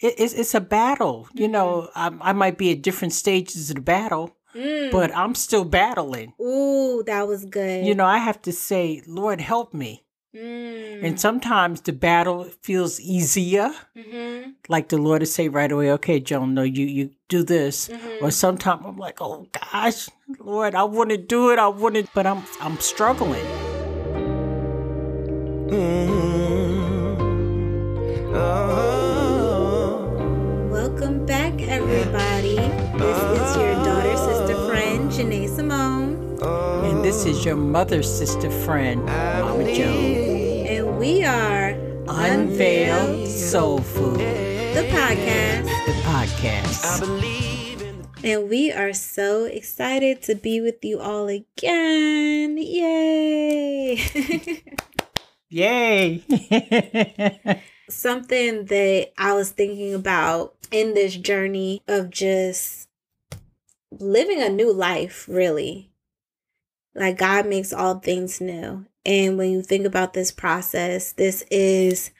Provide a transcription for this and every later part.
it, it's it's a battle. You know, I, I might be at different stages of the battle, Mm. but I'm still battling. Ooh, that was good. You know, I have to say, Lord, help me. Mm. And sometimes the battle feels easier. mm-hmm. Like the Lord to say right away, okay, Joan, no, you you do this. Mm-hmm. Or sometimes I'm like, oh gosh, Lord, I want to do it, I want to, but I'm I'm struggling. Welcome And this is your mother, sister, friend, Mama Joan. and we are Unveiled Soul Food, the podcast. the podcast. And we are so excited to be with you all again. Yay! Yay! Something that I was thinking about in this journey of just living a new life, really. Like God makes all things new. And when you think about this process, this is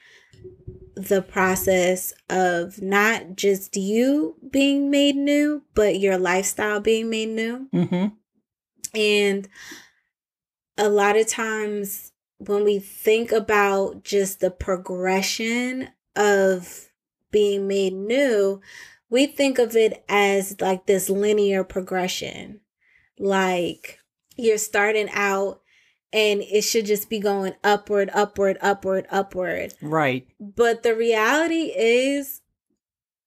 the process of not just you being made new, but your lifestyle being made new. hmm And a lot of times when we think about just the progression of being made new, we think of it as like this linear progression. Like you're starting out and it should just be going upward, upward, upward, upward. Right. But the reality is,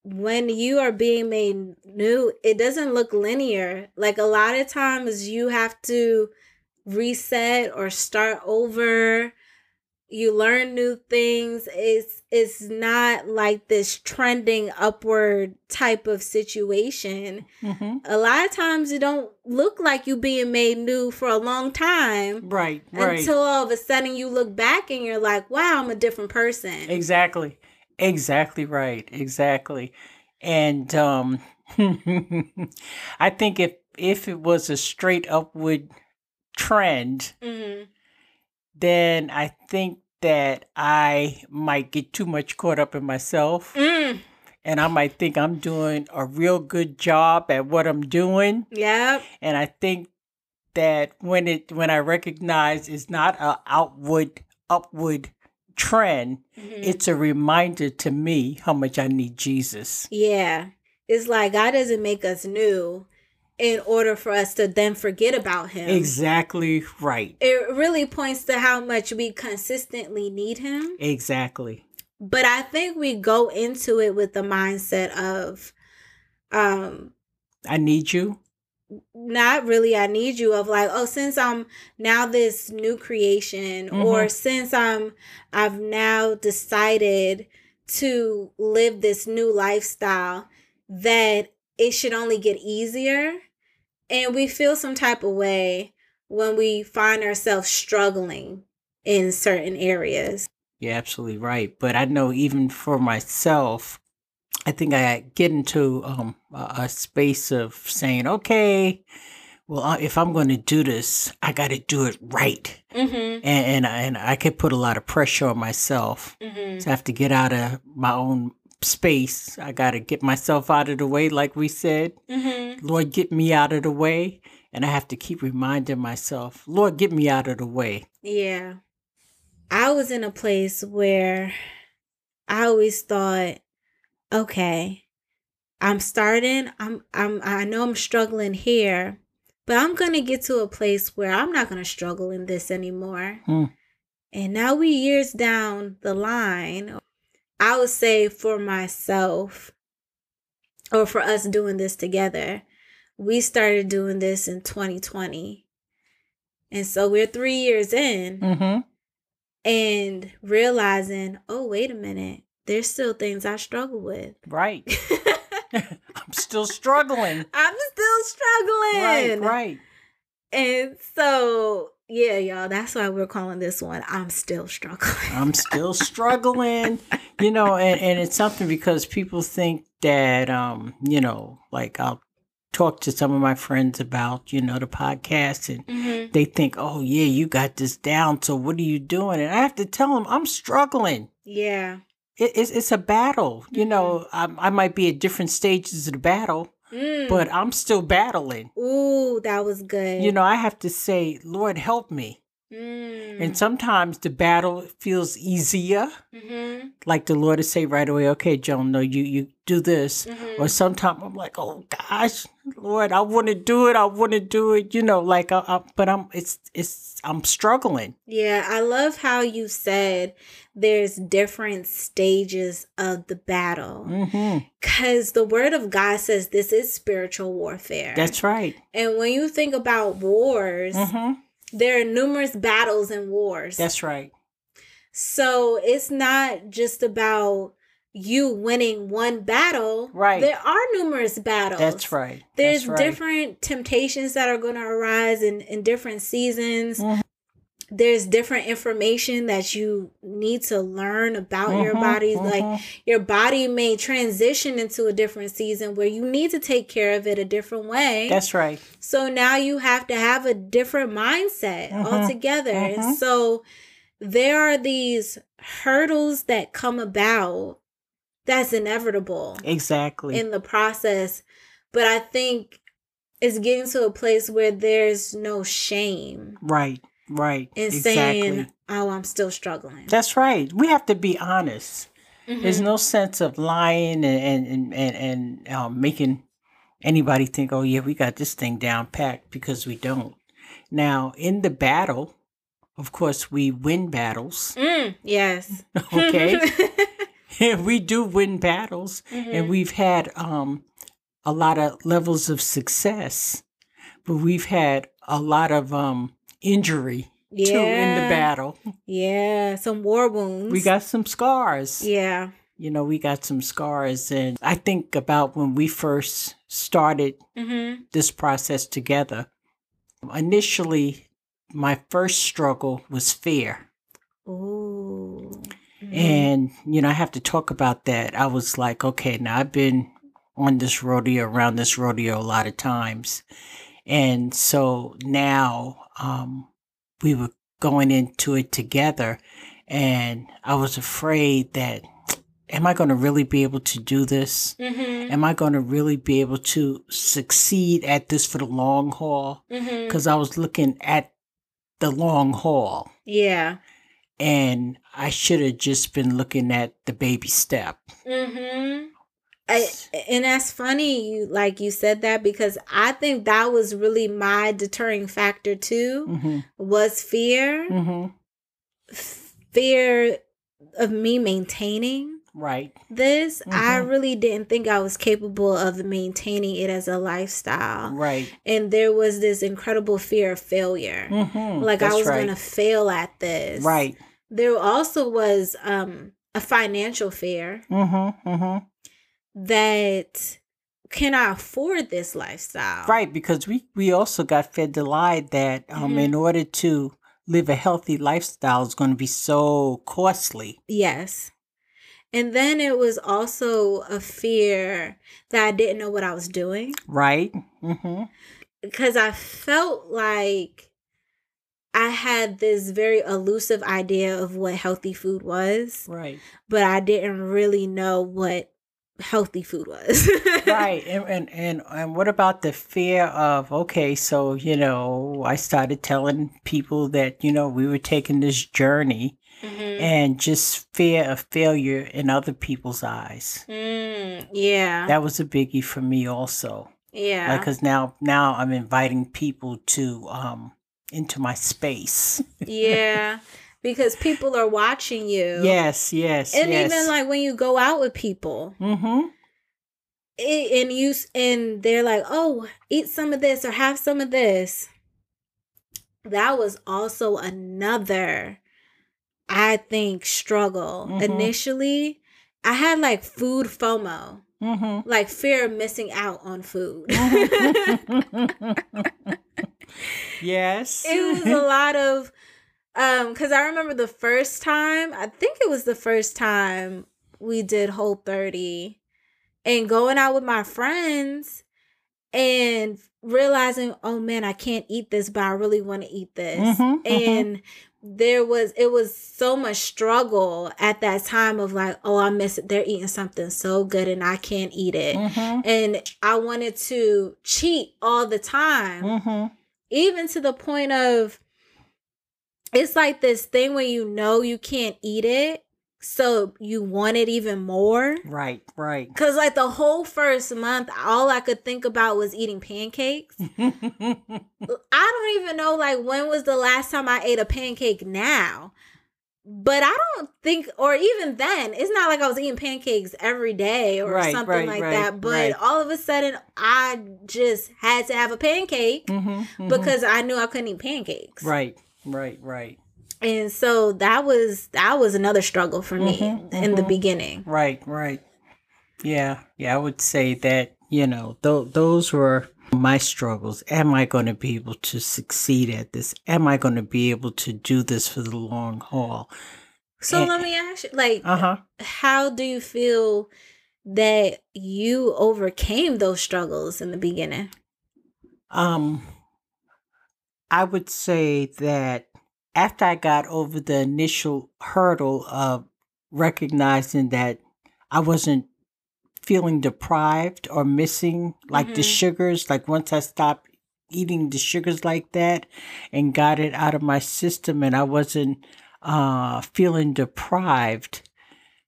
when you are being made new, it doesn't look linear. Like a lot of times, you have to reset or start over. You learn new things. It's it's not like this trending upward type of situation. hmm A lot of times, it don't look like you being made new for a long time Right. Right. until all of a sudden you look back and you're like, wow, I'm a different person. Exactly. Exactly right. Exactly. And um I think if if it was a straight upward trend, hmm then I think that I might get too much caught up in myself Mm. and I might think I'm doing a real good job at what I'm doing Yep. and I think that when it when I recognize it's not a outward upward trend, Mhm. it's a reminder to me how much I need Jesus. Yeah. It's like God doesn't make us new in order for us to then forget about Him. Exactly right. It really points to how much we consistently need Him. Exactly. But I think we go into it with the mindset of, um, I need you. not really I need you of like, oh, since I'm now this new creation, or since I'm I've now decided to live this new lifestyle, that it should only get easier. And we feel some type of way when we find ourselves struggling in certain areas. You're absolutely right. But I know even for myself, I think I get into um, a, space of saying, okay, well, if I'm going to do this, I got to do it right. Mm-hmm. And, and, I- and I could put a lot of pressure on myself. Mm-hmm. So I have to get out of my own space. I got to get myself out of the way, like we said. Mm-hmm. Lord, get me out of the way. And I have to keep reminding myself, Lord, get me out of the way. Yeah. I was in a place where I always thought, okay, I'm starting, I'm I'm I know I'm struggling here, but I'm going to get to a place where I'm not going to struggle in this anymore. Hmm. And now we years down the line, I would say for myself or for us doing this together, we started doing this in 2020. And so we're 3 years in Mm-hmm. and realizing, oh, wait a minute, there's still things I struggle with. Right. I'm still struggling. I'm still struggling. Right, right. And so, yeah, y'all, that's why we're calling this one I'm Still Struggling. I'm still struggling. You know, and, and it's something because people think that um, you know, like I'll talk to some of my friends about, you know, the podcast and Mm-hmm. they think, "Oh, yeah, you got this down. So what are you doing?" And I have to tell them I'm struggling. Yeah. it, it's it's a battle. You Mhm. know, I, I might be at different stages of the battle, Mm. but I'm still battling. Ooh, that was good. You know, I have to say, Lord, help me. Mm. And sometimes the battle feels easier, mm-hmm. like the Lord to say right away, "Okay, Joan, no, you you do this." Mm-hmm. Or sometimes I'm like, "Oh gosh, Lord, I want to do it. I want to do it." You know, like, I, I, but I'm it's it's I'm struggling. Yeah, I love how you said there's different stages of the battle. Because the word of God says this is spiritual warfare. That's right. and when you think about wars, hmm there are numerous battles and wars. That's right. so it's not just about you winning one battle. Right. There are numerous battles. That's right. There's That's right. different temptations that are going to arise in, in different seasons. Mhm. There's different information that you need to learn about your Mhm, body. Like mhm. your body may transition into a different season where you need to take care of it a different way. That's right. so now you have to have a different mindset Mhm, altogether. And so there are these hurdles that come about that's inevitable Exactly. in the process. But I think it's getting to a place where there's no shame right. Right. in exactly. saying, oh, I'm still struggling. That's right. We have to be honest. There's Mhm. no sense of lying and and and, and um, making anybody think, oh yeah, we got this thing down packed because we don't. Now, in the battle, of course, we win battles. Mm, yes. Okay, we do win battles, and Mhm. we've had um, a lot of levels of success, but we've had a lot of um, injury yeah. too in the battle. Yeah. Some war wounds. We got some scars. Yeah. you know, we got some scars. And I think about when we first started Mm-hmm. this process together. Initially, my first struggle was fear. Ooh. Mhm. And, you know, I have to talk about that. I was like, okay, now I've been on this rodeo, around this rodeo a lot of times. And so now um, we were going into it together. And I was afraid that, am I going to really be able to do this? Mhm. Am I going to really be able to succeed at this for the long haul? Because I was looking at the long haul Yeah. and I should have just been looking at the baby step. Mm-hmm. I, and that's funny you like you said that because I think that was really my deterring factor too hmm was fear. hmm Fear of me maintaining Right. this. I Mhm. really didn't think I was capable of maintaining it as a lifestyle. Right. And there was this incredible fear of failure. hmm Like That's I was right. gonna fail at this. Right. There also was um a financial fear mm-hmm, hmm that can I afford this lifestyle? Right. Because we we also got fed the lie that um, Mhm. in order to live a healthy lifestyle is going to be so costly. Yes. And then it was also a fear that I didn't know what I was doing Right. Mm-hmm. because I felt like I had this very elusive idea of what healthy food was, Right. but I didn't really know what healthy food was. right and, and and and what about the fear of okay so you know i started telling people that you know we were taking this journey Mhm. and just fear of failure in other people's eyes Mm, yeah. that was a biggie for me also yeah. because now now i'm inviting people to um into my space yeah. Because people are watching you. yes yes And yes even like when you go out with people, mm-hmm it, and you and they're like, "Oh, eat some of this or have some of this." That was also another I think struggle. Mhm. Initially, I had like food FOMO, mm-hmm like fear of missing out on food. yes it was a lot of um cuz I remember the first time, I think it was the first time we did Whole 30 and going out with my friends and realizing, oh man, I can't eat this, but I really want to eat this. Mhm, mhm. And there was it was so much struggle at that time of like oh i miss it they're eating something so good and i can't eat it Mm-hmm. and i wanted to cheat all the time Mm-hmm. even to the point of it's like this thing where you know you can't eat it so you want it even more Right, right. because like the whole first month all i could think about was eating pancakes I don't even know like when was the last time I ate a pancake now. But I don't think or even then, it's not like I was eating pancakes every day or Right, something right, like right, that. But all of a sudden I just had to have a pancake Mhm, mhm. because I knew I couldn't eat pancakes. right, right, right, And so that was that was another struggle for me Mhm, in the mhm. beginning. right, right. Yeah, yeah. I would say that you know th- those were my struggles. Am I going to be able to succeed at this? Am I going to be able to do this for the long haul? So And- let me ask you like Uh huh. how do you feel that you overcame those struggles in the beginning? Um, I would say that after I got over the initial hurdle of recognizing that I wasn't feeling deprived or missing like the Mhm. sugars, like once I stopped eating the sugars like that and got it out of my system and I wasn't uh feeling deprived,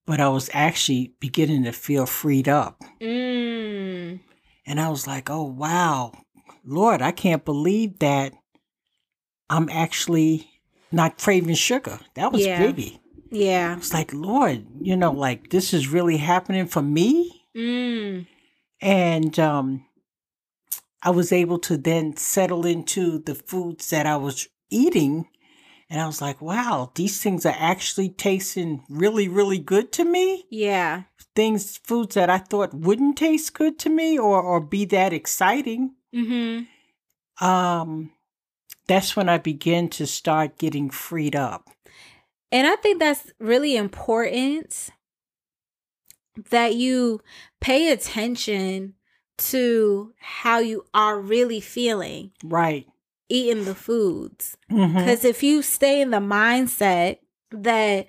but I was actually beginning to feel freed up. Mm. And I was like, oh, wow, Lord, I can't believe that I'm actually not craving sugar. That was Yeah. biggie. Yeah. It's like, Lord, you know, like this is really happening for me. Mm. And um, I was able to then settle into the foods that I was eating. And I was like, wow, these things are actually tasting really, really good to me. Yeah. Things, foods that I thought wouldn't taste good to me or, or be that exciting. Mm-hmm. um that's when I begin to start getting freed up. And I think that's really important that you pay attention to how you are really feeling Right. eating the foods. Mhm. Because if you stay in the mindset that,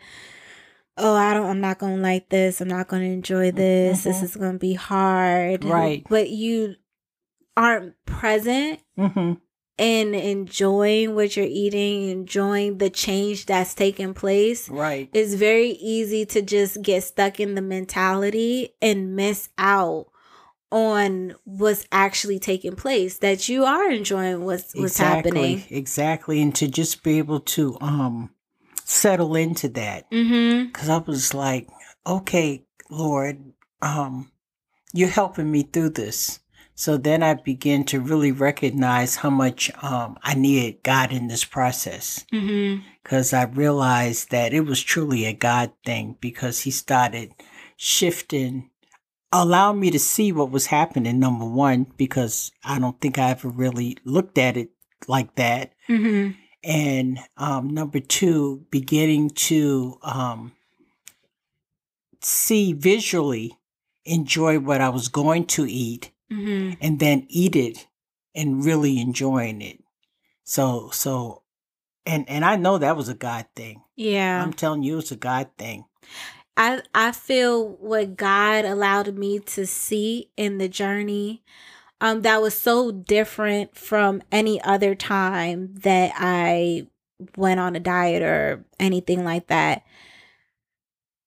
oh, I don't, I'm not going to like this, I'm not going to enjoy this, this Mhm. is going to be hard. Right. But you aren't present Mhm. And enjoying what you're eating, enjoying the change that's taking place. Right. It's very easy to just get stuck in the mentality and miss out on what's actually taking place that you are enjoying what's what's happening Exactly. And to just be able to um settle into that. mm-hmm Cause I was like, okay, Lord, um, you're helping me through this. So then I began to really recognize how much um I needed God in this process. mm-hmm because I realized that it was truly a God thing because He started shifting, allowing me to see what was happening. Number one, because I don't think I ever really looked at it like that. mm-hmm And um, number two, beginning to um, see visually, enjoy what I was going to eat, mm-hmm and then eat it and really enjoying it. So, so, and and I know that was a God thing. yeah I'm telling you, it's a God thing. I I feel what God allowed me to see in the journey um that was so different from any other time that I went on a diet or anything like that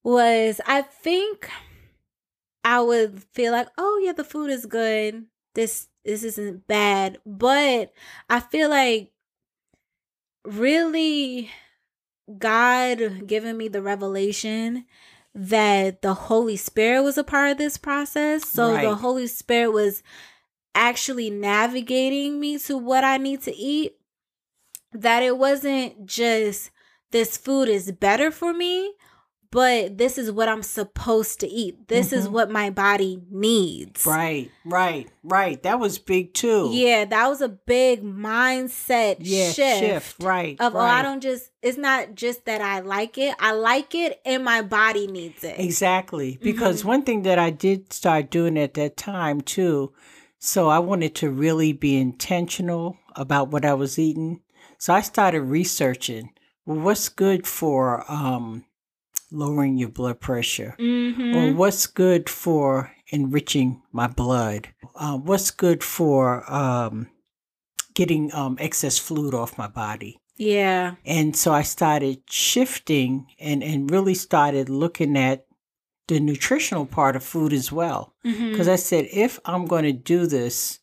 was I think I would feel like, "Oh yeah, the food is good. This this isn't bad." But I feel like really God giving me the revelation that the Holy Spirit was a part of this process. So the Holy Spirit was actually navigating me to what I need to eat. That it wasn't just this food is better for me, but this is what I'm supposed to eat. This is Mhm. what my body needs. Right, right, right. That was big too. Yeah, that was a big mindset yeah, shift. shift. Right, Of oh. I don't just. It's not just that I like it. I like it, and my body needs it. Exactly. Because Mhm. one thing that I did start doing at that time too, so I wanted to really be intentional about what I was eating. So I started researching well, what's good for um, lowering your blood pressure? Mm-hmm. Or what's good for enriching my blood? Uh, what's good for um, getting um, excess fluid off my body? yeah. And so I started shifting and, and really started looking at the nutritional part of food as well. Mm-hmm. Because I said, if I'm going to do this,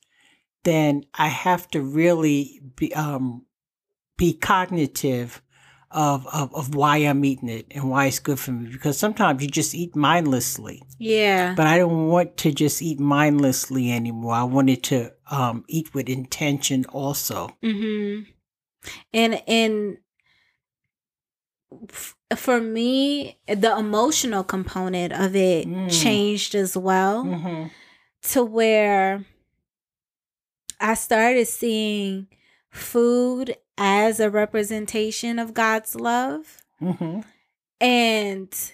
then I have to really be um, be cognitive of, of of why I'm eating it and why it's good for me. Because sometimes you just eat mindlessly, yeah. but I don't want to just eat mindlessly anymore. I wanted to um, eat with intention also. Mm-hmm. And and f- for me, the emotional component of it Mm. changed as well Mm-hmm. to where I started seeing food as a representation of God's love. Mm-hmm. And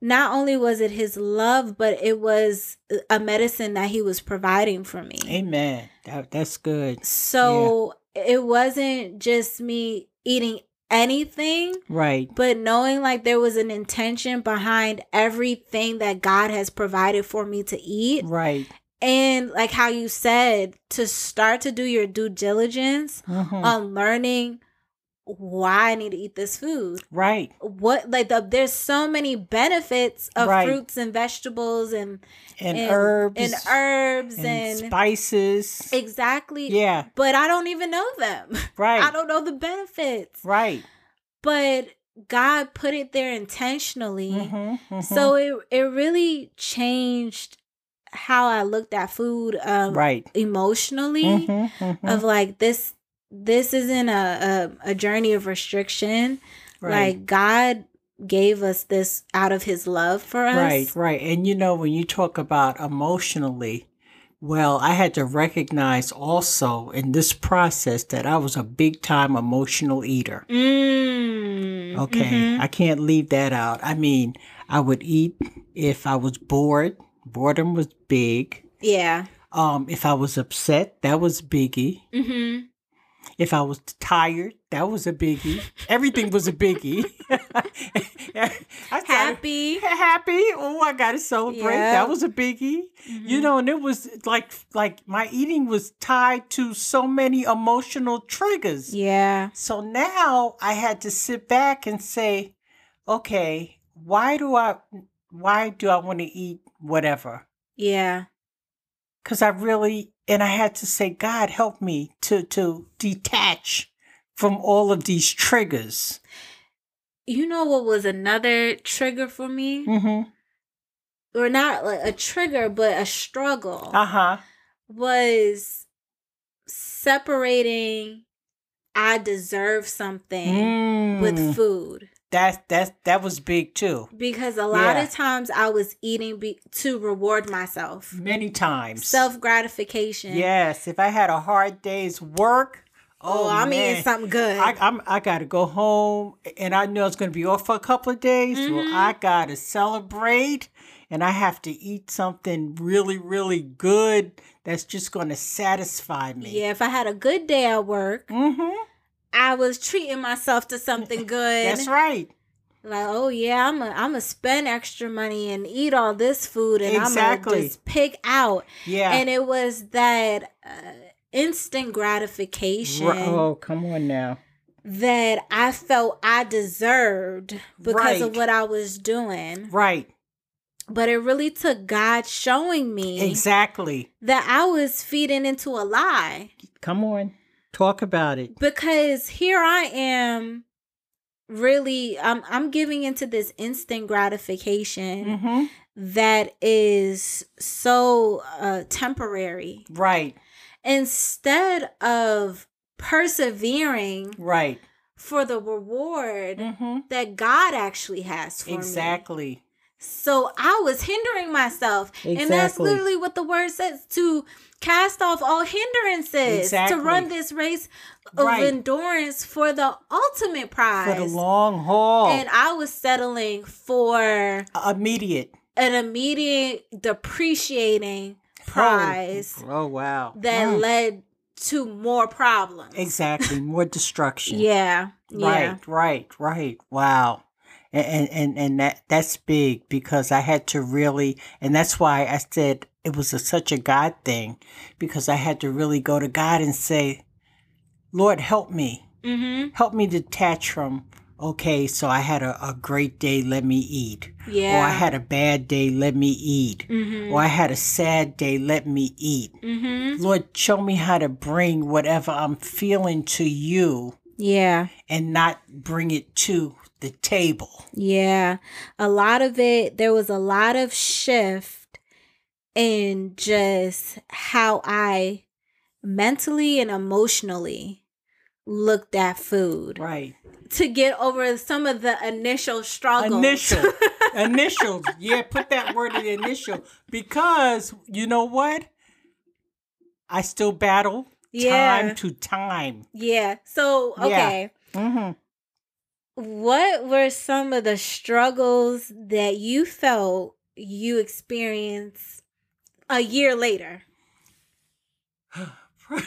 not only was it his love, but it was a medicine that he was providing for me. Amen. That, that's good. So it wasn't just me eating anything, Right. but knowing like there was an intention behind everything that God has provided for me to eat. Right. And like how you said, to start to do your due diligence Mhm. on learning why I need to eat this food. right. What like the there's so many benefits of Right. fruits and vegetables and And, and herbs and herbs and, and, spices. exactly yeah. but I don't even know them. Right. I don't know the benefits. Right. But God put it there intentionally. Mhm, mhm. So it it really changed how I looked at food um right. emotionally Mhm, mhm. of like this this isn't a, a a journey of restriction. right. Like God gave us this out of his love for us. Right, right. And you know, when you talk about emotionally, well, I had to recognize also in this process that I was a big time emotional eater. Mm, Okay. mhm. I can't leave that out. I mean, I would eat if I was bored. Boredom was big. Yeah. Um, if I was upset, that was biggie. Mm-hmm. If I was tired, that was a biggie. Everything was a biggie. Happy. happy. Oh, I gotta celebrate. Yeah. That was a biggie. You Mhm. know, and it was like like my eating was tied to so many emotional triggers. Yeah. So now I had to sit back and say, okay, why do I why do I want to eat whatever? Yeah. Cuz I really and I had to say, God help me to to detach from all of these triggers. You know what was another trigger for me? Mhm. Or not like a trigger, but a struggle Uh-huh. was separating I deserve something Mm. with food. That that that was big too. Because a lot Yeah. of times I was eating be- to reward myself. Many times. Self gratification. Yes, if I had a hard day's work, Oh, oh, I'm man. eating something good. I, I'm I gotta go home, and I know it's gonna be off for a couple of days. Mhm. Well, I gotta celebrate, and I have to eat something really, really good that's just gonna satisfy me. yeah, if I had a good day at work, Mm-hmm. I was treating myself to something good. That's right. Like, oh yeah, I'm a, I'm gonna spend extra money and eat all this food, and I'm gonna just pick out. Yeah. And it was that uh, instant gratification oh, come on now. that I felt I deserved because of what I was doing. Right. But it really took God showing me Exactly. that I was feeding into a lie. Come on. Talk about it. because here I am really I'm I'm giving into this instant gratification Mm-hmm. that is so uh temporary Right. instead of persevering Right. for the reward Mm-hmm. that God actually has for me. Exactly. So I was hindering myself. And that's literally what the word says to cast off all hindrances, Exactly. to run this race of Right. endurance for the ultimate prize. For the long haul. and I was settling for Immediate. an immediate depreciating prize Oh, oh wow. that Mm. led to more problems. Exactly. More destruction. Yeah. Yeah. Right, right, right. Wow. And, and and that that's big because I had to really and that's why I said it was a, such a God thing because I had to really go to God and say, Lord, help me. Mm-hmm. Help me detach from okay, so I had a, a great day, let me eat. Yeah. Or I had a bad day, let me eat. Mm-hmm. Or I had a sad day, let me eat. Mm-hmm. Lord, show me how to bring whatever I'm feeling to you Yeah. and not bring it to the table. Yeah. A lot of it, there was a lot of shift in just how I mentally and emotionally looked at food Right. to get over some of the initial struggles. Initial. Initials. Yeah, put that word in initial. Because you know what? I still battle Yeah. time to time. Yeah. So, Yeah. okay. Mm-hmm. What were some of the struggles that you felt you experienced a year later?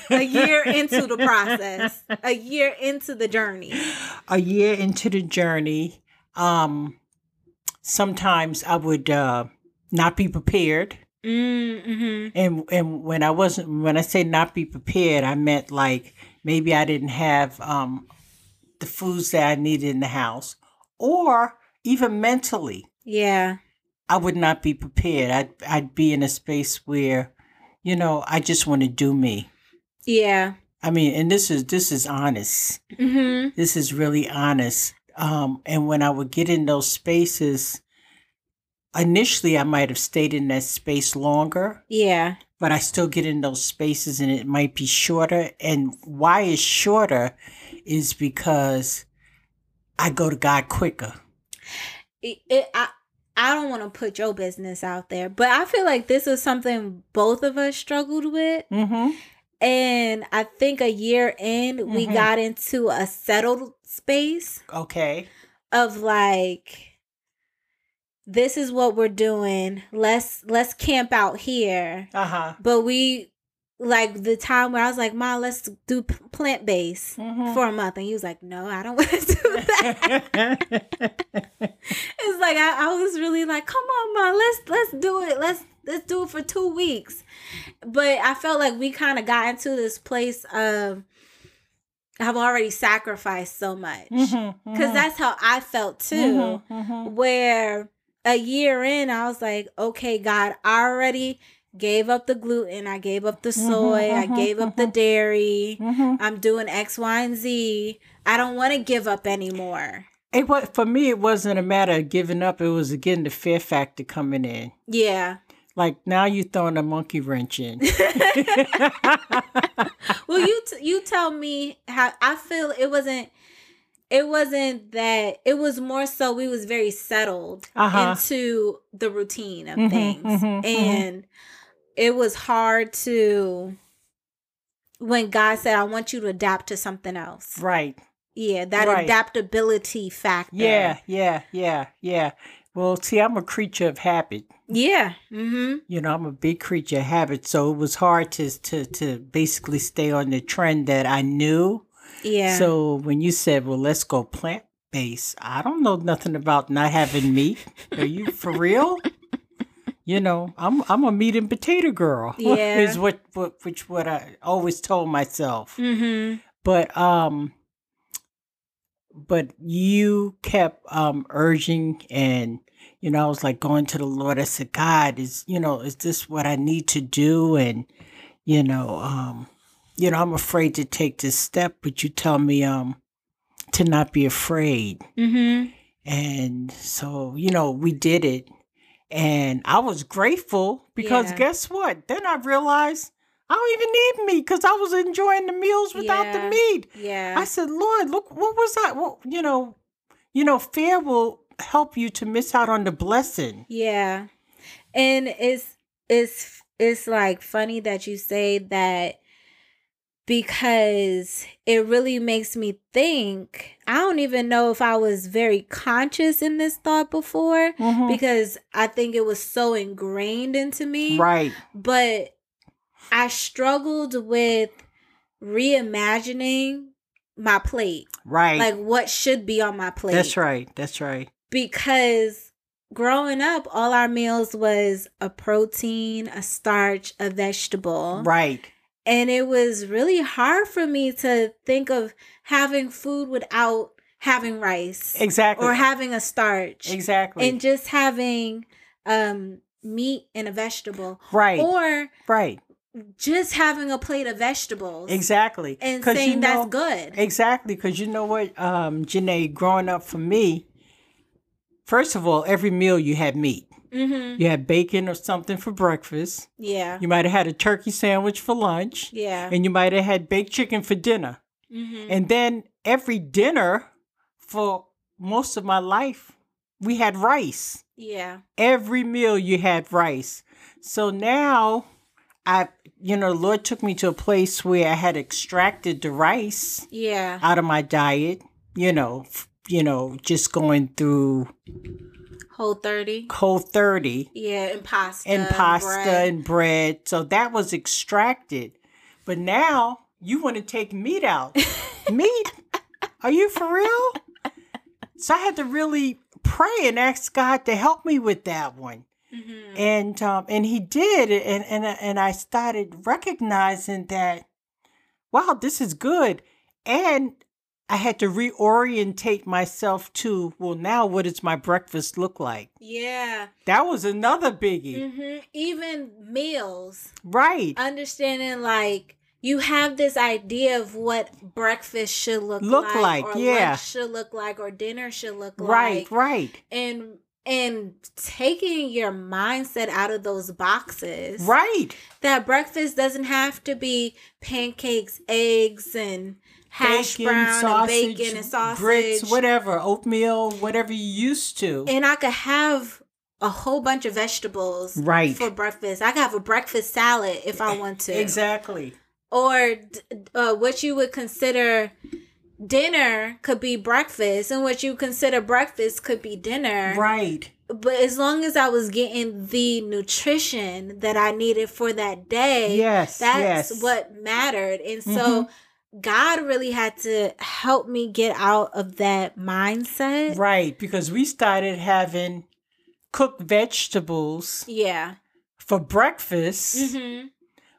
A year into the process, a year into the journey. a year into the journey, um, sometimes I would uh, not be prepared. Mm-hmm. And and when I wasn't when I say not be prepared, I meant like maybe I didn't have um, the foods that I needed in the house, or even mentally, Yeah. I would not be prepared. I'd I'd be in a space where, you know, I just want to do me. Yeah. I mean, and this is this is honest. Mm-hmm. This is really honest. Um, and when I would get in those spaces, initially I might have stayed in that space longer, Yeah. but I still get in those spaces and it might be shorter. And why it's shorter is because I go to God quicker. It, it, I, I don't want to put your business out there, but I feel like this is something both of us struggled with. Mm-hmm. And I think a year in, we Mhm. got into a settled space Okay. of like, this is what we're doing. Let's let's camp out here. Uh huh. But we like the time where I was like, "Ma, let's do plant based Mm-hmm. for a month," and he was like, "No, I don't want to do that." it's like I, I was really like, "Come on, ma, let's let's do it. Let's let's do it for two weeks." But I felt like we kind of got into this place of I've already sacrificed so much because mm-hmm. that's how I felt too Mm-hmm. where a year in I was like, okay, God, I already gave up the gluten, I gave up the soy, I mhm, gave up the mhm. dairy. Mm-hmm. I'm doing X, Y, and Z. I don't want to give up anymore. It was for me. It wasn't a matter of giving up. It was again the fear factor coming in. Yeah. Like now you're throwing a monkey wrench in. Well, you t- you tell me how I feel. It wasn't. It wasn't that. It was more so we was very settled Uh-huh. into the routine of Mhm, things, mhm, mhm. and it was hard to. When God said, "I want you to adapt to something else," right. yeah, that Right. adaptability factor. Yeah, yeah, yeah, yeah. Well, see, I'm a creature of habit. yeah. Mm-hmm. You know, I'm a big creature of habit, so it was hard to to to basically stay on the trend that I knew. Yeah. So when you said, "Well, let's go plant based," I don't know nothing about not having meat. Are you for real? You know, I'm I'm a meat and potato girl. Yeah. is what what which what I always told myself. mm-hmm. but um but you kept um urging and you know i was like going to the lord i said god is you know is this what i need to do and you know um you know i'm afraid to take this step but you tell me um to not be afraid Mm-hmm. and so you know we did it and i was grateful because Yeah. guess what then i realized i don't even need meat because i was enjoying the meals without Yeah. the meat Yeah. I said, Lord, look, what was that? What you know, you know, fear will help you to miss out on the blessing. Yeah. And it's it's it's like funny that you say that because it really makes me think. I don't even know if I was very conscious in this thought before Mhm. because I think it was so ingrained into me. Right. But I struggled with reimagining my plate. Right. Like what should be on my plate. That's right. That's right. Because growing up, all our meals was a protein, a starch, a vegetable. Right. And it was really hard for me to think of having food without having rice. Exactly. Or having a starch. Exactly. And just having um meat and a vegetable. right. Or right. just having a plate of vegetables. Exactly. And saying you that's good. Exactly, because you know what, um, Janae, growing up for me, first of all, every meal you had meat. Mm-hmm. You had bacon or something for breakfast. Yeah. You might have had a turkey sandwich for lunch. Yeah. And you might have had baked chicken for dinner. Mm-hmm. And then every dinner for most of my life, we had rice. Yeah. Every meal you had rice. So now I, you know, the Lord took me to a place where I had extracted the rice Yeah. out of my diet, you know, f- you know, just going through Whole 30. whole 30 Yeah. And pasta. and pasta bread. and bread. So that was extracted. But now you want to take meat out. meat? Are you for real? So I had to really pray and ask God to help me with that one. Mhm. And um, and he did, and and and I started recognizing that, wow, this is good, and I had to reorientate myself to, well, now what does my breakfast look like? Yeah. That was another biggie, hmm Even meals. right? Understanding like you have this idea of what breakfast should look, Look like, or yeah. lunch should look like, or dinner should look right, like, Right, right, and and taking your mindset out of those boxes. right. That breakfast doesn't have to be pancakes, eggs, and hash brown and bacon and sausage. grits, whatever, oatmeal, whatever you used to. And I could have a whole bunch of vegetables Right. for breakfast. I could have a breakfast salad if I want to. Exactly. Or uh, what you would consider dinner could be breakfast, and what you consider breakfast could be dinner. Right. But as long as I was getting the nutrition that I needed for that day, Yes. that's yes. Mm-hmm. what mattered. And so God really had to help me get out of that mindset. Right, because we started having cooked vegetables Yeah. for breakfast hmm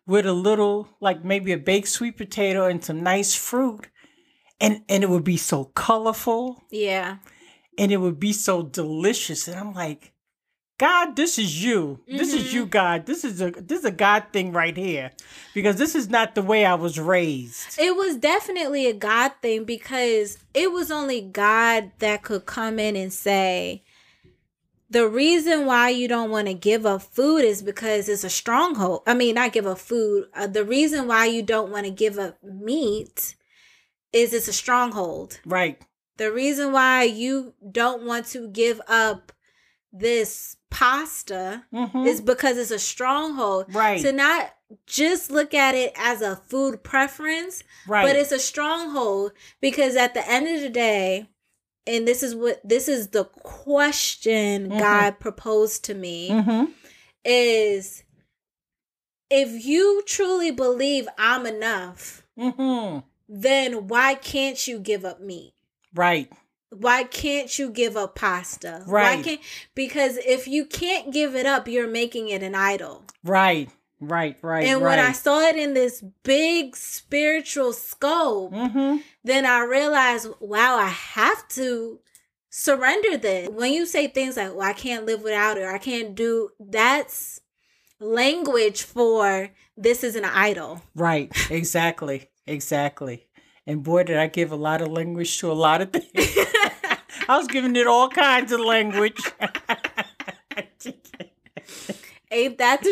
with a little, like maybe a baked sweet potato and some nice fruit. And, and it would be so colorful Yeah. and it would be so delicious. And I'm like, God, this is you. This is you, God. This is a this is a God thing right here. Because this is not the way I was raised. It was definitely a God thing because it was only God that could come in and say, the reason why you don't want to give up food is because it's a stronghold. I mean, not give up food. Uh, the reason why you don't want to give up meat is it's a stronghold. Right. The reason why you don't want to give up this pasta Mhm. is because it's a stronghold. Right. To not just look at it as a food preference, right. but it's a stronghold because at the end of the day, and this is what this is the question Mhm. God proposed to me hmm is if you truly believe I'm enough, hmm then why can't you give up meat? Right. Why can't you give up pasta? Why Right. can't because if you can't give it up, you're making it an idol. Right. Right. Right. and right. when I saw it in this big spiritual scope, hmm then I realized, wow, I have to surrender this. When you say things like, well, I can't live without it, or I can't do that's language for this is an idol. Right. Exactly. Exactly. And boy, did I give a lot of language to a lot of things. I was giving it all kinds of language. Ain't that the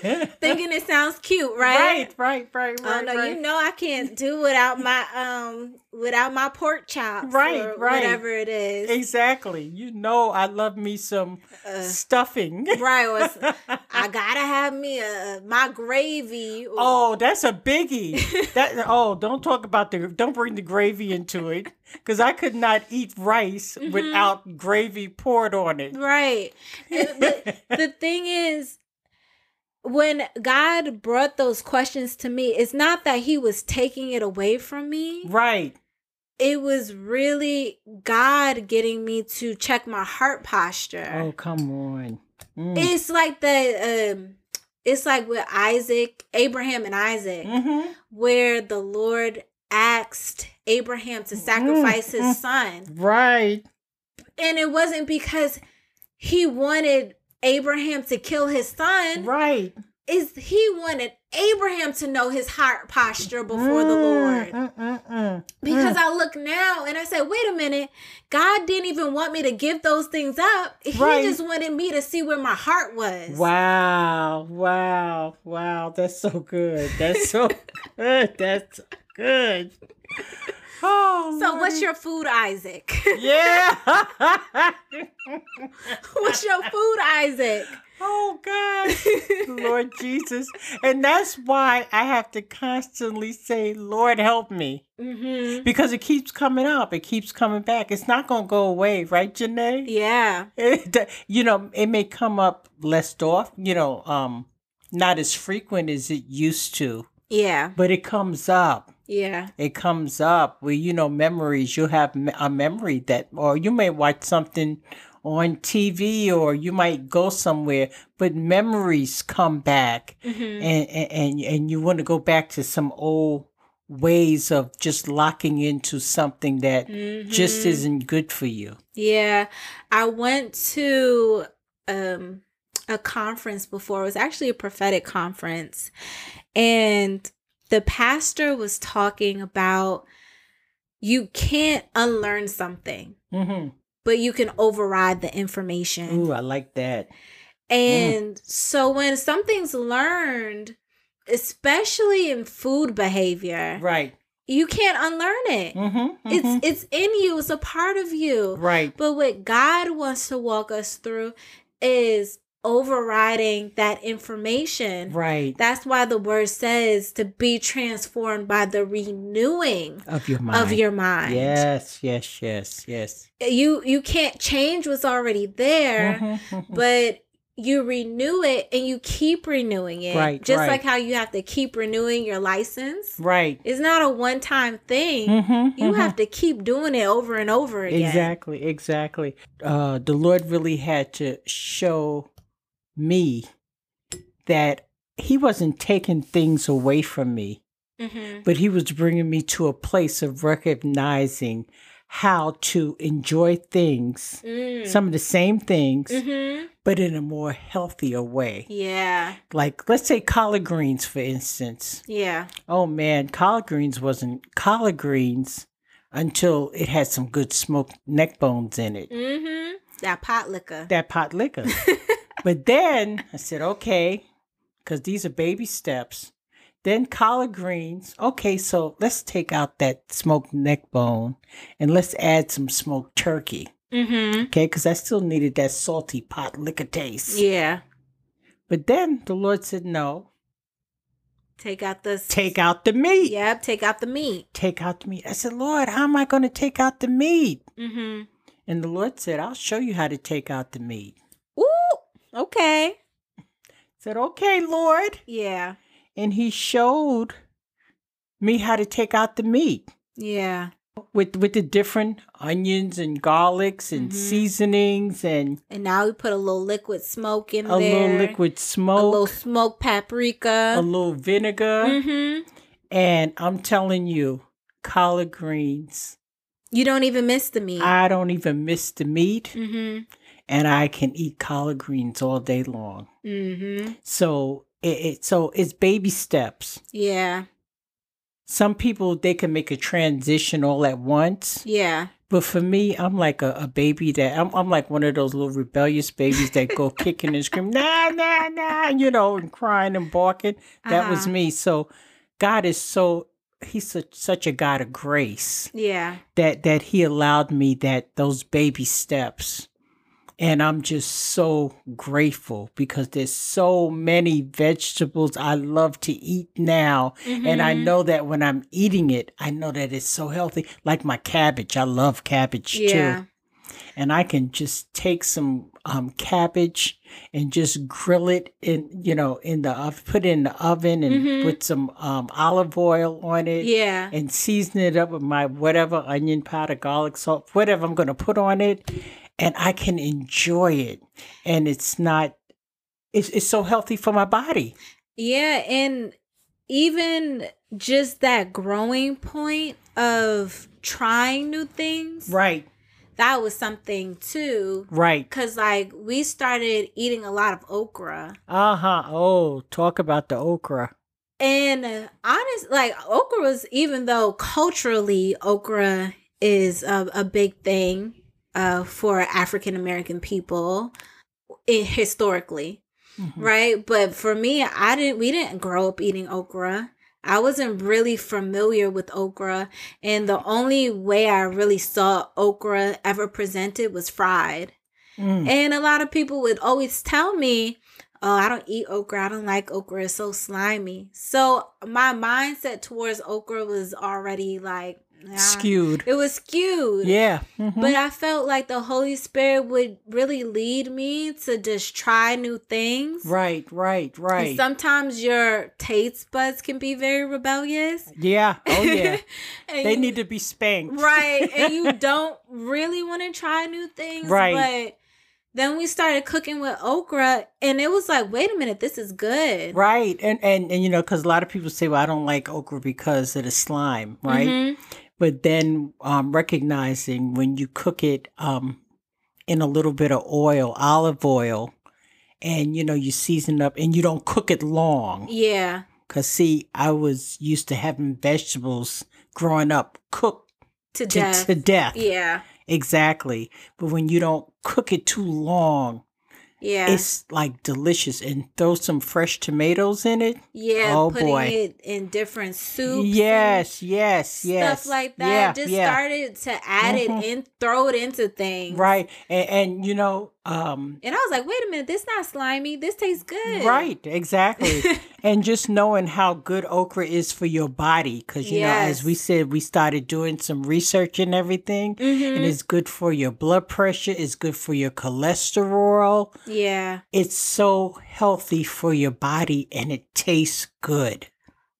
truth? Thinking it sounds cute, right? right, right, right, Oh no, right. you know I can't do without my um without my pork chops, Right, or right. whatever it is. Exactly. You know, I love me some Uh, stuffing. right, or I gotta have me a my gravy. Or, Oh, that's a biggie. That oh, don't talk about the don't bring the gravy into it because I could not eat rice Mm-hmm. without gravy poured on it. Right. But the thing is, when God brought those questions to me, it's not that He was taking it away from me. Right. It was really God getting me to check my heart posture. Oh, come on. Mm. It's like the um it's like with Isaac, Abraham and Isaac, Mhm. where the Lord asked Abraham to sacrifice mm. his son. Right. And it wasn't because he wanted Abraham to kill his son. Right. Is he wanted Abraham to know his heart posture before the Lord. Mm, mm, mm, Because mm. I look now and I said, wait a minute, God didn't even want me to give those things up. He Right. just wanted me to see where my heart was. Wow, wow, wow. That's so good. That's so good. That's good. Oh, So what's your food, Isaac? Yeah. what's your food, Isaac? oh God. Lord Jesus. And that's why I have to constantly say, Lord, help me. hmm Because it keeps coming up. It keeps coming back. It's not going to go away, right, Janae? Yeah. It, you know, it may come up less off, you know, um, not as frequent as it used to, Yeah. but it comes up. Yeah. It comes up where, you know, memories, you have a memory that, or you may watch something on TV or you might go somewhere, but memories come back hmm and, and, and, you want to go back to some old ways of just locking into something that just Mhm. isn't good for you. Yeah. I went to um a conference before. It was actually a prophetic conference. And the pastor was talking about you can't unlearn something, Mm-hmm. but you can override the information. Ooh, I like that. And so when something's learned, especially in food behavior, Right. you can't unlearn it. Mm-hmm. It's it's in you, it's a part of you. right. But what God wants to walk us through is overriding that information. Right. That's why the word says to be transformed by the renewing Of your mind. of your mind. Yes, yes, yes, yes. You you can't change what's already there, Mhm, mhm. but you renew it and you keep renewing it. Right, Just right. like how you have to keep renewing your license. Right. It's not a one-time thing. Mhm, You mhm. have to keep doing it over and over again. Exactly, exactly. Uh, the Lord really had to show me that He wasn't taking things away from me, hmm but He was bringing me to a place of recognizing how to enjoy things, Mm. some of the same things, hmm but in a more healthier way. Yeah. Like, let's say collard greens, for instance. Yeah. Oh man, collard greens wasn't collard greens until it had some good smoked neck bones in it. Mm-hmm. That pot liquor. That pot liquor. but then I said, okay, because these are baby steps. Then collard greens. Okay, so let's take out that smoked neck bone and let's add some smoked turkey. mm-hmm. Okay, because I still needed that salty pot liquor taste. Yeah. But then the Lord said, no, Take out the take out the meat. Yep. Take out the meat. Take out the meat. I said, Lord, how am I going to take out the meat? Mm-hmm. And the Lord said, I'll show you how to take out the meat. Okay. Said, okay, Lord. Yeah. And he showed me how to take out the meat Yeah. with with the different onions and garlics and Mhm. seasonings and And now we put a little liquid smoke in a there. little liquid smoke. A little smoked paprika. a little vinegar. mm-hmm. And I'm telling you, collard greens, You don't even miss the meat. I don't even miss the meat mm-hmm. And I can eat collard greens all day long. Mm-hmm. So it, it so it's baby steps. Yeah. Some people they can make a transition all at once, Yeah. but for me, I'm like a, a baby that I'm, I'm like one of those little rebellious babies that go kicking and screaming, nah, nah, nah, you know, and crying and barking. That was Uh-huh. me. So God is so He's such, such a God of grace Yeah. that that He allowed me that those baby steps. And I'm just so grateful because there's so many vegetables I love to eat now. And I Mhm. know that when I'm eating it, I know that it's so healthy. Like my cabbage, I love cabbage Yeah. too. And I can just take some um, cabbage and just grill it in, you know, in the oven, put it in the oven and Mhm. put some um, olive oil on it Yeah. and season it up with my whatever onion powder, garlic salt, whatever I'm going to put on it, and I can enjoy it. And it's not, it's, it's so healthy for my body. Yeah, and even just that growing point of trying new things, Right, that was something too. right. Cause like we started eating a lot of okra, Uh huh. Oh, talk about the okra. and uh, honest, like okra was even though culturally okra is a, a big thing uh, for African American people historically. Mhm. right but for me i didn't we didn't grow up eating okra i wasn't really familiar with okra and the only way i really saw okra ever presented was fried Mm. and a lot of people would always tell me oh i don't eat okra i don't like okra it's so slimy so my mindset towards okra was already like Skewed. it was skewed Yeah. mhm. but I felt like the Holy Spirit would really lead me to just try new things. right, right, And right. sometimes your taste buds can be very rebellious. yeah. Oh, yeah. They you- need to be spanked. right, and you don't really want to try new things. Right. But then we started cooking with okra, and it was like, wait a minute, this is good. Right. And, and, and you know, because a lot of people say, well, I don't like okra because of the slime, right? Mhm. But then um, recognizing when you cook it um, in a little bit of oil, olive oil, and, you know, you season it up and you don't cook it long. Yeah. Because, see, I was used to having vegetables growing up cooked To, to, death. to death. Yeah. Exactly. But when you don't cook it too long, Yeah. it's like delicious. And throw some fresh tomatoes in it. yeah. oh, putting boy. it in different soups. Yes, yes, yes. stuff like that. Yeah, just yeah. started to add Mhm. it in, throw it into things. Right. And, and you know, um, And I was like, wait a minute, this not slimy. This tastes good. right, exactly. and just knowing how good okra is for your body. Because, you know, as we said, we started doing some research and everything. Mhm. And it's good for your blood pressure, it's good for your cholesterol. yeah. It's so healthy for your body and it tastes good.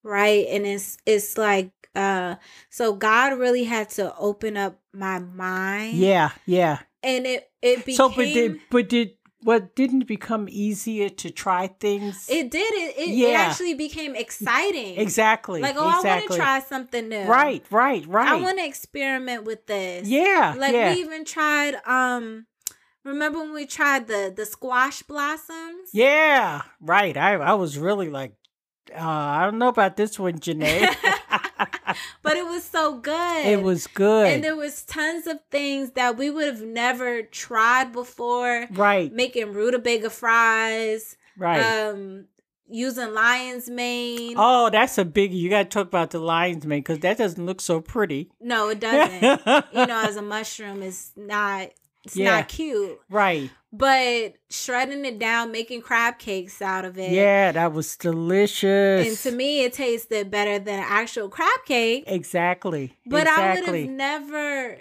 Right. And it's it's like uh so God really had to open up my mind. Yeah, yeah. And it it became so, but did, but did, what didn't it become easier to try things? it did it it, it Yeah. actually became exciting. exactly. Like, oh, I want to try something new. Right, right, right. I want to experiment with this. Yeah, Like yeah. we even tried um remember when we tried the the squash blossoms? Yeah, right. I I was really like, uh, I don't know about this one, Janae. But it was so good. it was good. And there was tons of things that we would have never tried before. right, Making rutabaga fries, right. um, using lion's mane. oh, that's a biggie. You got to talk about the lion's mane because that doesn't look so pretty. No, it doesn't. you know, as a mushroom, it's not. It's Yeah. not cute. right. But shredding it down, making crab cakes out of it. Yeah, that was delicious. And to me, it tasted better than an actual crab cake. exactly. But I would have never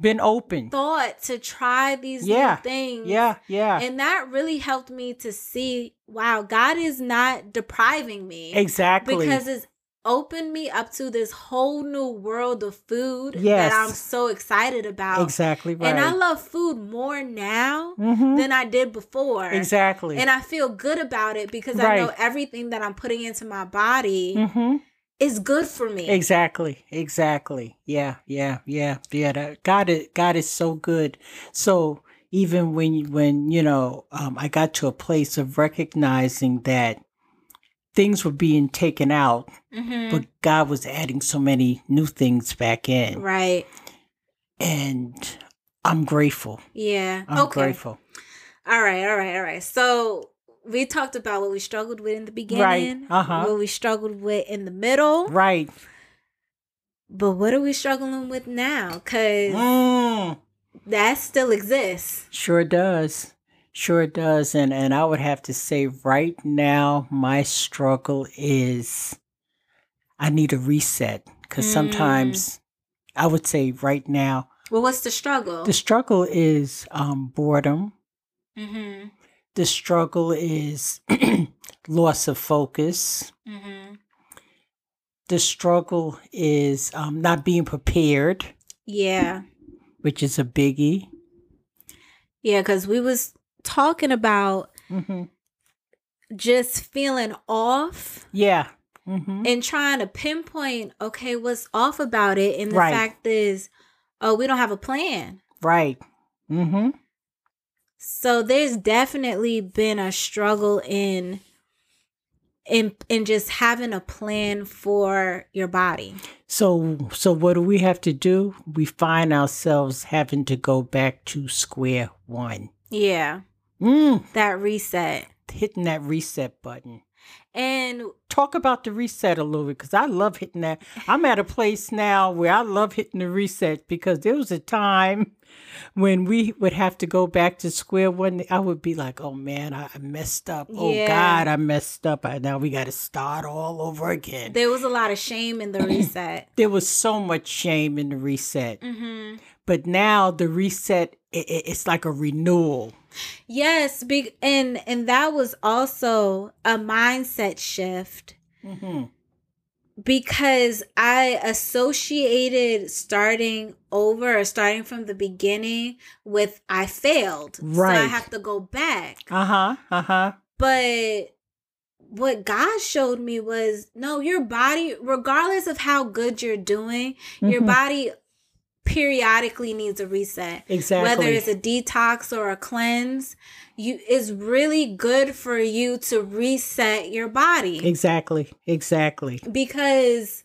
been open. thought to try these Yeah. new things. Yeah, yeah. And that really helped me to see, wow, God is not depriving me. exactly. Because it's opened me up to this whole new world of food Yes. that I'm so excited about. exactly right. And I love food more now Mhm. than I did before. Exactly. And I feel good about it because I know everything that I'm putting into my body mm-hmm. is good for me. Exactly. Exactly. Yeah. Yeah. Yeah. Yeah. That, God is God is so good. So even when when you know um, I got to a place of recognizing that things were being taken out, Mhm. but God was adding so many new things back in, Right. and I'm grateful. Yeah. I'm okay. grateful. All right, all right, all right. So we talked about what we struggled with in the beginning, right. uh-huh. what we struggled with in the middle, Right. but what are we struggling with now? Because Mm. that still exists. Sure does. Sure it does. And and I would have to say right now my struggle is I need a reset cuz Mm. sometimes I would say right now Well, what's the struggle? the struggle is um boredom Mm-hmm. The struggle is loss of focus. Mm-hmm. The struggle is um, not being prepared, Yeah. which is a biggie. Yeah, because we was talking about hmm just feeling off Yeah. hmm and trying to pinpoint, okay, what's off about it. And the Right. fact is, oh, we don't have a plan. Right. Mm-hmm. So there's definitely been a struggle in in in just having a plan for your body. So, so what do we have to do? We find ourselves having to go back to square one. Yeah. Mm, That reset. hitting that reset button. And Talk about the reset a little bit because I love hitting that. I'm at a place now where I love hitting the reset because there was a time when we would have to go back to square one. I would be like, "Oh man, I messed up. Oh Yeah. God, I messed up. I, now we got to start all over again." there was a lot of shame in the reset. There was so much shame in the reset, hmm but now the reset i i- it's like a renewal. Yes, big and and that was also a mindset shift hmm because I associated starting over or starting from the beginning with I failed. So I have to go back. Uh huh. Uh huh. But what God showed me was no, your body, regardless of how good you're doing, your Mhm. body periodically needs a reset. Exactly. Whether it's a detox or a cleanse, you is really good for you to reset your body exactly. Exactly. because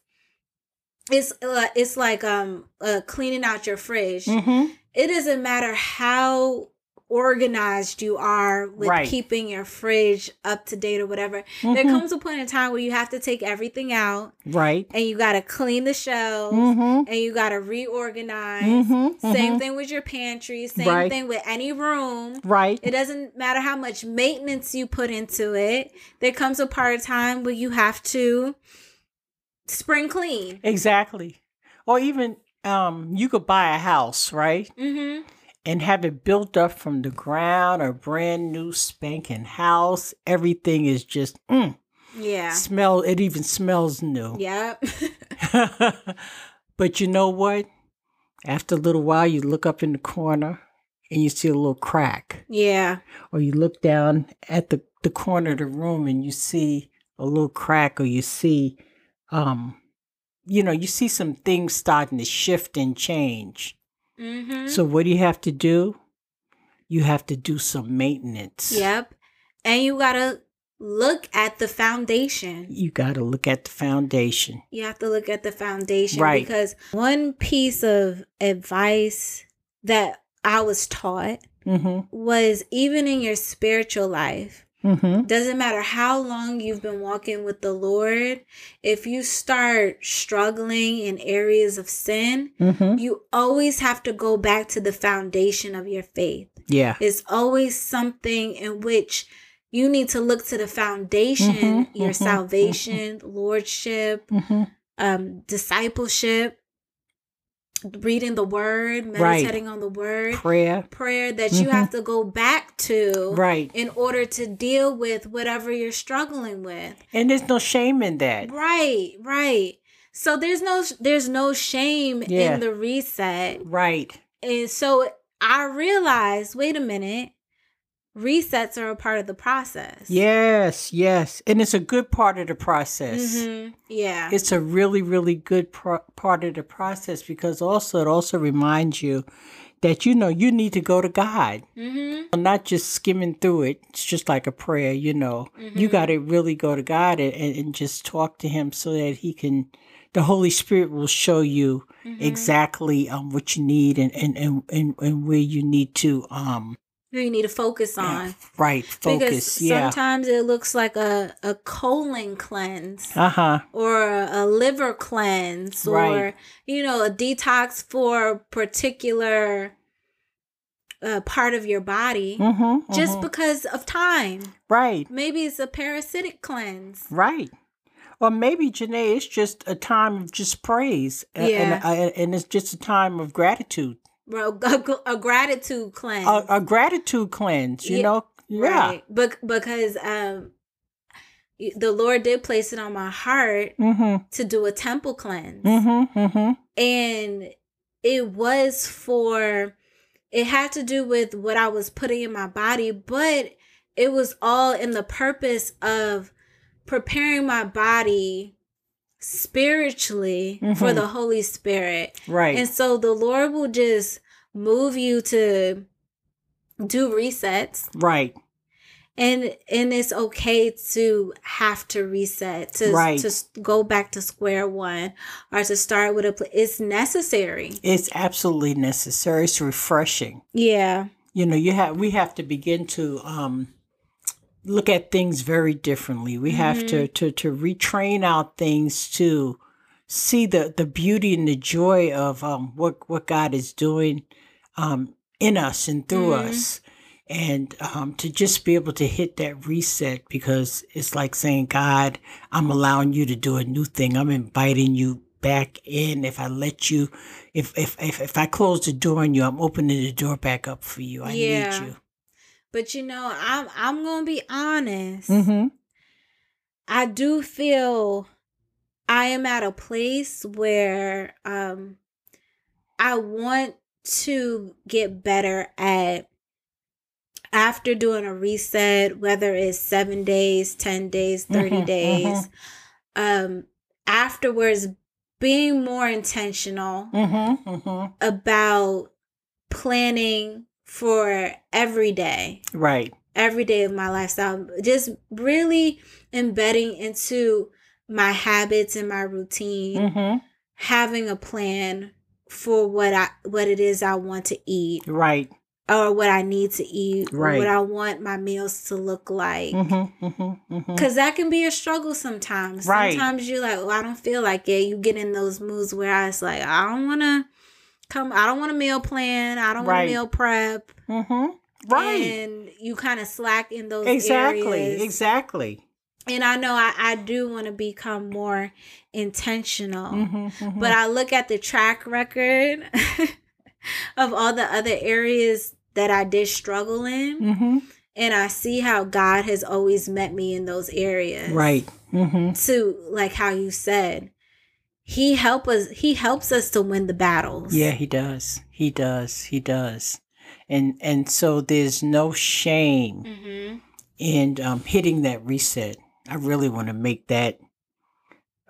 it's uh, it's like um uh, cleaning out your fridge. hmm It doesn't matter how organized you are with Right. keeping your fridge up to date or whatever. There comes a point in time where you have to take everything out Right. and you got to clean the shelves Mm-hmm. and you got to reorganize. Mm-hmm. Same thing with your pantry, same Right. thing with any room. Right. It doesn't matter how much maintenance you put into it. There comes a part of time where you have to spring clean. Exactly. Or even um, you could buy a house, right, Mm-hmm. And have it built up from the ground, a brand new spanking house. Everything is just mm, Yeah. smell. It even smells new. Yep. but you know what? After a little while, you look up in the corner and you see a little crack, yeah. or you look down at the the corner of the room and you see a little crack, or you see, um, you know, you see some things starting to shift and change. Mm-hmm. So what do you have to do? You have to do some maintenance. Yep. And you gotta look at the foundation. You got to look at the foundation. You have to look at the foundation Right. because one piece of advice that I was taught Mm-hmm. was even in your spiritual life, Mm-hmm. doesn't matter how long you've been walking with the Lord, if you start struggling in areas of sin, Mm-hmm. you always have to go back to the foundation of your faith. Yeah. It's always something in which you need to look to the foundation, Mhm, your mhm, salvation, lordship, Mm-hmm. um, discipleship, reading the word, Right. meditating on the word, Prayer. prayer that you Mhm. have to go back to Right. in order to deal with whatever you're struggling with. And there's no shame in that. Right, right. So there's no there's no shame Yeah. in the reset. Right. And so I realized, wait a minute, resets are a part of the process. Yes. Yes. And it's a good part of the process. Mhm. Yeah. It's a really, really good pro- part of the process because also it also reminds you that you know you need to go to God. mm-hmm. not just skimming through it. It's just like a prayer, you know. You Mhm. got to really go to God and, and, just talk to Him so that He can, the Holy Spirit will show you Mhm. exactly um, what you need and, and, and, and, and where you need to, um, you need to focus on. right, focus. Because Yeah. sometimes it looks like a, a colon cleanse Uh huh. or a, a liver cleanse or, you know, a detox for a particular uh, part of your body Mm-hmm, just because of time. right, Maybe it's a parasitic cleanse. right. Or maybe, Janae, it's just a time of just praise. Yeah. And, uh, and it's just a time of gratitude. Bro, a, a gratitude cleanse. A, a, gratitude cleanse, you Yeah, know? Yeah. Right. Bec- because um the Lord did place it on my heart Mm-hmm. to do a temple cleanse. Mm-hmm. Mm-hmm. And it was for it had to do with what I was putting in my body, but it was all in the purpose of preparing my body spiritually for Mhm. the Holy Spirit. Right. And so the Lord will just move you to do resets right. and and it's okay to have to reset to Right. to go back to square one or to start with a pl- it's necessary. It's absolutely necessary. It's refreshing. Yeah. You know, you have we have to begin to um look at things very differently. We have to to to retrain our things to see the the beauty and the joy of um what what God is doing um in us and through Mhm. us. And um, to just be able to hit that reset because it's like saying, God, I'm allowing you to do a new thing. I'm inviting you back in. If I let you, if if if, if I close the door on you, I'm opening the door back up for you. I Yeah. need you. But you know, I'm I'm going to be honest. Mm-hmm. I do feel I am at a place where um I want to get better at after doing a reset, whether it's seven days, 10 days, 30 Mhm, days, um, afterwards being more intentional Mm-hmm. Mm-hmm. about planning for every day Right. every day of my lifestyle just really embedding into my habits and my routine Mm-hmm. having a plan for what i what it is i want to eat Right. or what i need to eat Right. what i want my meals to look like Mm-hmm. Mm-hmm. Mm-hmm. because that can be a struggle sometimes Right. sometimes you're like oh i don't feel like it you get in those moods where i was like i don't want to come i don't want a meal plan i don't want Right. to meal prep Mm-hmm. Right. and you kind of slack in those exactly. areas. Exactly. and i know i, I do want to become more intentional Mm-hmm. mm-hmm. but i look at the track record of all the other areas that i did struggle in mm-hmm. and i see how god has always met me in those areas Right. Mm-hmm. to like how you said he help us he helps us to win the battles Yeah, he does. He does. He does. And and so there's no shame hmm in um, hitting that reset. I really want to make that.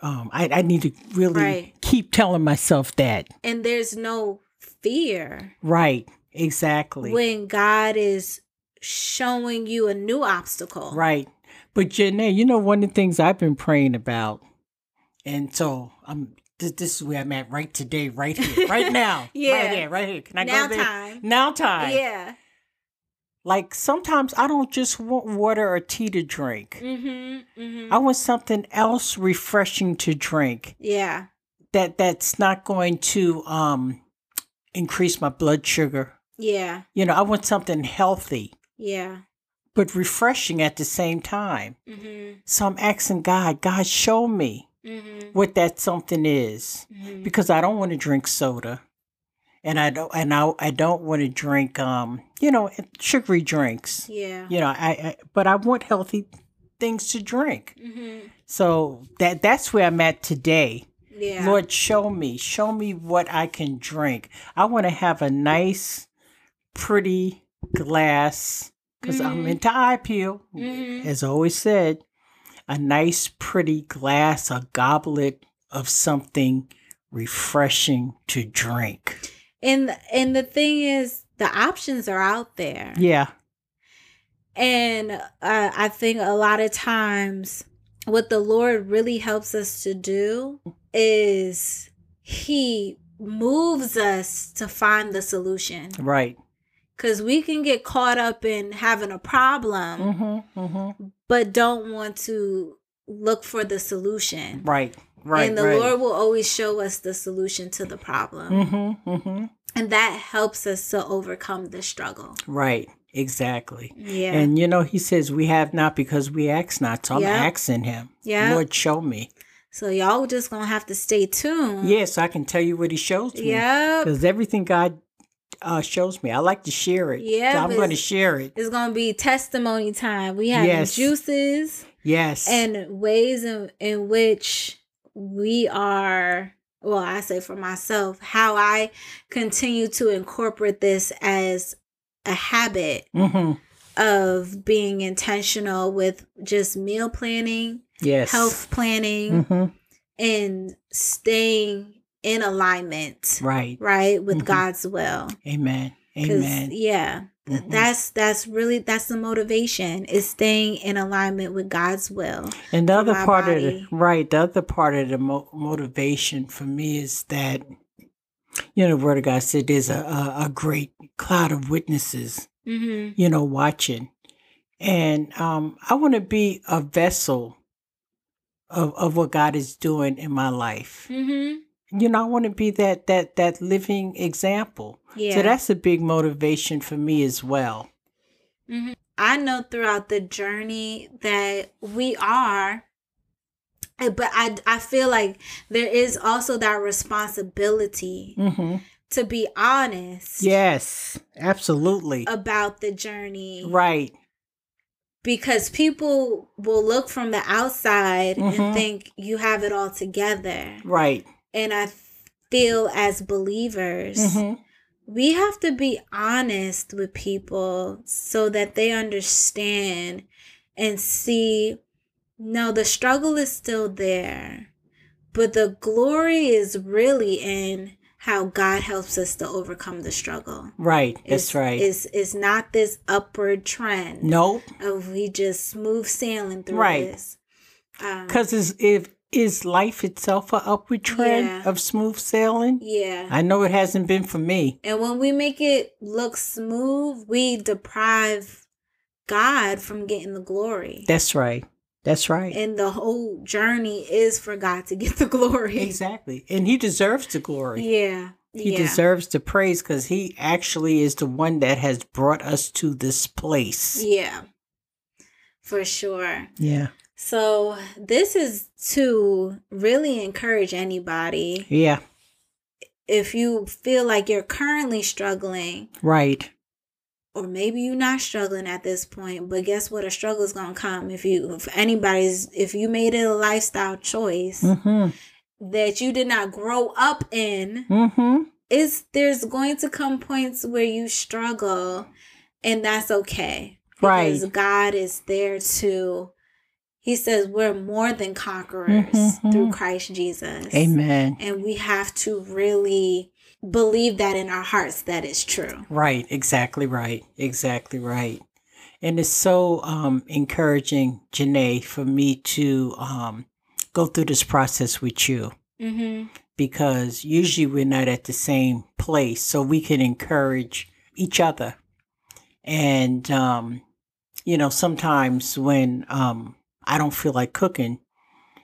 Um, I, I need to really Right. keep telling myself that. and there's no fear Right. Exactly. when God is showing you a new obstacle. Right. But Janae, you know, one of the things I've been praying about, and so I'm this, this is where I'm at right today, right here, right now. Yeah. Right here, right here. Can I now go there? time. Now time. Yeah. Like sometimes I don't just want water or tea to drink. Mm-hmm. Mm-hmm. I want something else refreshing to drink yeah. that that's not going to um increase my blood sugar. Yeah. You know, I want something healthy Yeah. but refreshing at the same time. Mm-hmm. So I'm asking God, God, show me Mm-hmm. what that something is mm-hmm. because I don't want to drink soda. And I don't and I, I don't want to drink um, you know, sugary drinks. Yeah. You know, I, I but I want healthy things to drink. Mm-hmm. So that that's where I'm at today. Yeah. Lord, show me, show me what I can drink. I want to have a nice, pretty glass because I'm Mhm. into eye peel, Mhm. as I always said. A nice, pretty glass, a goblet of something refreshing to drink. And and the thing is, the options are out there. Yeah, And uh, I think a lot of times, what the Lord really helps us to do is He moves us to find the solution. right. Because we can get caught up in having a problem, Mm-hmm, mm-hmm. but don't want to look for the solution. Right, right, and the right. Lord will always show us the solution to the problem. Mm-hmm, mm-hmm. And that helps us to overcome the struggle. Right, exactly. Yeah. And you know, he says we have not because we ask not. So I'm Yeah. asking him. Yeah. Lord, show me. so y'all just gonna have to stay tuned. Yes, I can tell you what he shows me. Yeah. Because everything God uh, shows me. I like to share it. Yeah, So I'm going to share it. It's gonna be testimony time. We have Yes. juices Yes. and ways in, in which we are well, I say for myself, how I continue to incorporate this as a habit hmm of being intentional with just meal planning, Yes. health planning, hmm and staying in alignment, Right. right, with Mhm. God's will. Amen. Amen. Yeah, Mhm. that's that's really that's the motivation is staying in alignment with God's will. And the other part of body. the right, the other part of the mo- motivation for me is that you know, the Word of God said there's a, a, a great cloud of witnesses, Mm-hmm. you know, watching, and um, I want to be a vessel of of what God is doing in my life. Mm-hmm. You know, I want to be that that that living example. Yeah. So that's a big motivation for me as well. I know throughout the journey that we are, eh, but I I feel like there is also that responsibility hmm to be honest. Yes, absolutely. About the journey, right. because people will look from the outside Mhm. and think you have it all together. Right. And I feel as believers, hmm we have to be honest with people so that they understand and see no, the struggle is still there, but the glory is really in how God helps us to overcome the struggle. Right. That's It's, right. It's, it's not this upward trend Nope. of we just smooth sailing through Right. this. Um, Because is if is life itself a upward trend Yeah. of smooth sailing? yeah. I know it hasn't been for me. And when we make it look smooth, we deprive God from getting the glory. That's right. That's right. And the whole journey is for God to get the glory. exactly. And he deserves the glory. Yeah. He yeah. deserves the praise because he actually is the one that has brought us to this place. Yeah. For sure. Yeah. So this is to really encourage anybody Yeah. if you feel like you're currently struggling Right. or maybe you're not struggling at this point but guess what a struggle is going to come if you if anybody's if you made it a lifestyle choice Mm-hmm. that you did not grow up in Mm-hmm. is there's going to come points where you struggle and that's okay Right. because god is there to he says we're more than conquerors Mhm, through mhm. christ jesus Amen. and we have to really believe that in our hearts that is true Right, exactly right. Exactly right. And it's so um, encouraging, Janae, for me to um, go through this process with you mm-hmm. because usually we're not at the same place. So we can encourage each other. And, um, you know, sometimes when um, I don't feel like cooking,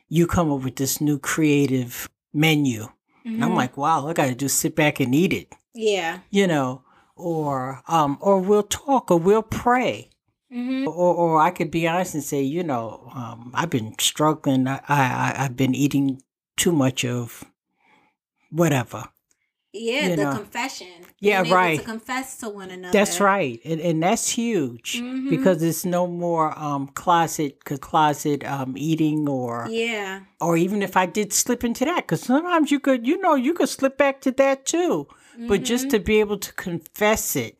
you come up with this new creative menu. And I'm Mhm. like, wow, I got to just sit back and eat it yeah you know, or um, or we'll talk, or we'll pray, mm-hmm. or or I could be honest and say, you know, um, I've been struggling. I, I I've been eating too much of whatever. Yeah you the know. confession Yeah, Being right. to confess to one another That's right, and and that's huge Mhm. because it's no more um closet closet um eating or yeah or even if I did slip into that because sometimes you could you know you could slip back to that too. But just Mhm. to be able to confess it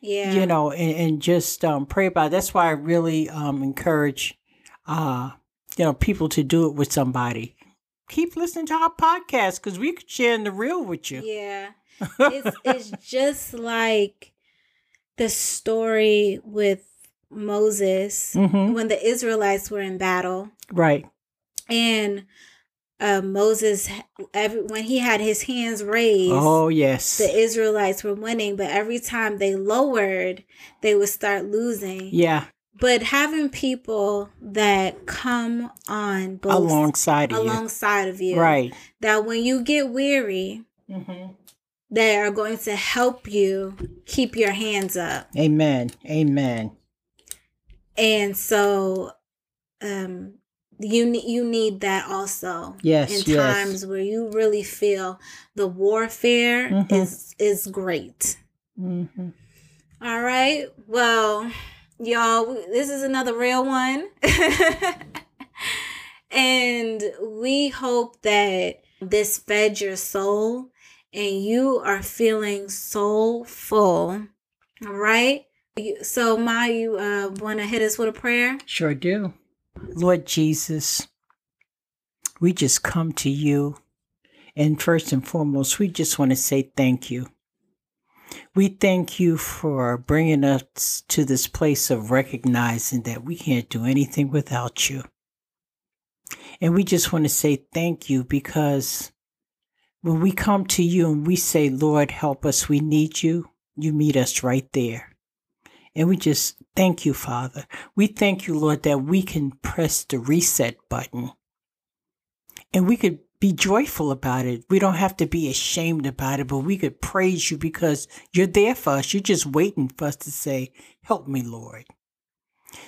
yeah you know, and, and just um, pray about. It. That's why I really um, encourage, uh, you know, people to do it with somebody. Keep listening to our podcast because we could share in the real with you. Yeah. It's it's just like the story with Moses hmm when the Israelites were in battle Right. and uh, Moses every when he had his hands raised Oh yes. the Israelites were winning but every time they lowered they would start losing yeah. But having people that come on both Alongside of alongside of you. you Right. that when you get weary hmm that are going to help you keep your hands up. Amen. Amen. And so um you ne- you need that also Yes. in yes. times where you really feel the warfare Mhm. is is great. Mm-hmm. All right. Well, y'all, this is another real one. and we hope that this fed your soul and you are feeling so full. All right. So, Ma, you uh, want to hit us with a prayer? Sure do. Lord Jesus, we just come to you. And first and foremost, we just want to say thank you. We thank you for bringing us to this place of recognizing that we can't do anything without you. And we just want to say thank you because when we come to you and we say, Lord, help us, we need you, you meet us right there. And we just thank you, Father. We thank you, Lord, that we can press the reset button and we could be joyful about it. We don't have to be ashamed about it, but we could praise you because you're there for us. You're just waiting for us to say, Help me, Lord.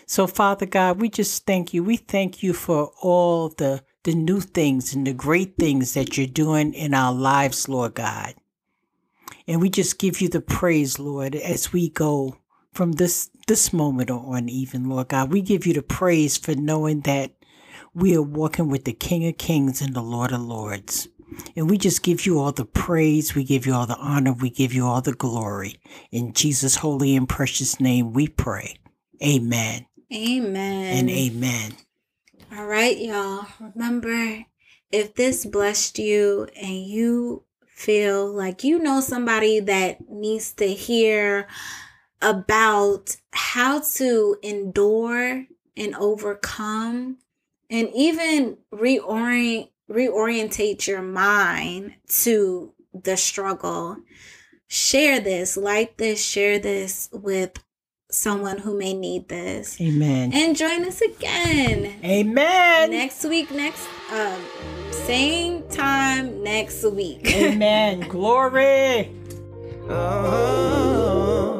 So, Father God, we just thank you. We thank you for all the, the new things and the great things that you're doing in our lives, Lord God. And we just give you the praise, Lord, as we go from this this moment on even, Lord God. We give you the praise for knowing that we are walking with the King of Kings and the Lord of Lords. And we just give you all the praise, we give you all the honor, we give you all the glory. In Jesus' holy and precious name we pray. Amen. Amen. And amen. All right, y'all. Remember, if this blessed you and you feel like you know somebody that needs to hear about how to endure and overcome and even reorient reorientate your mind to the struggle. Share this like this share this with someone who may need this. Amen. And join us again. Amen. Next week next um same time next week. Amen. Glory. Oh.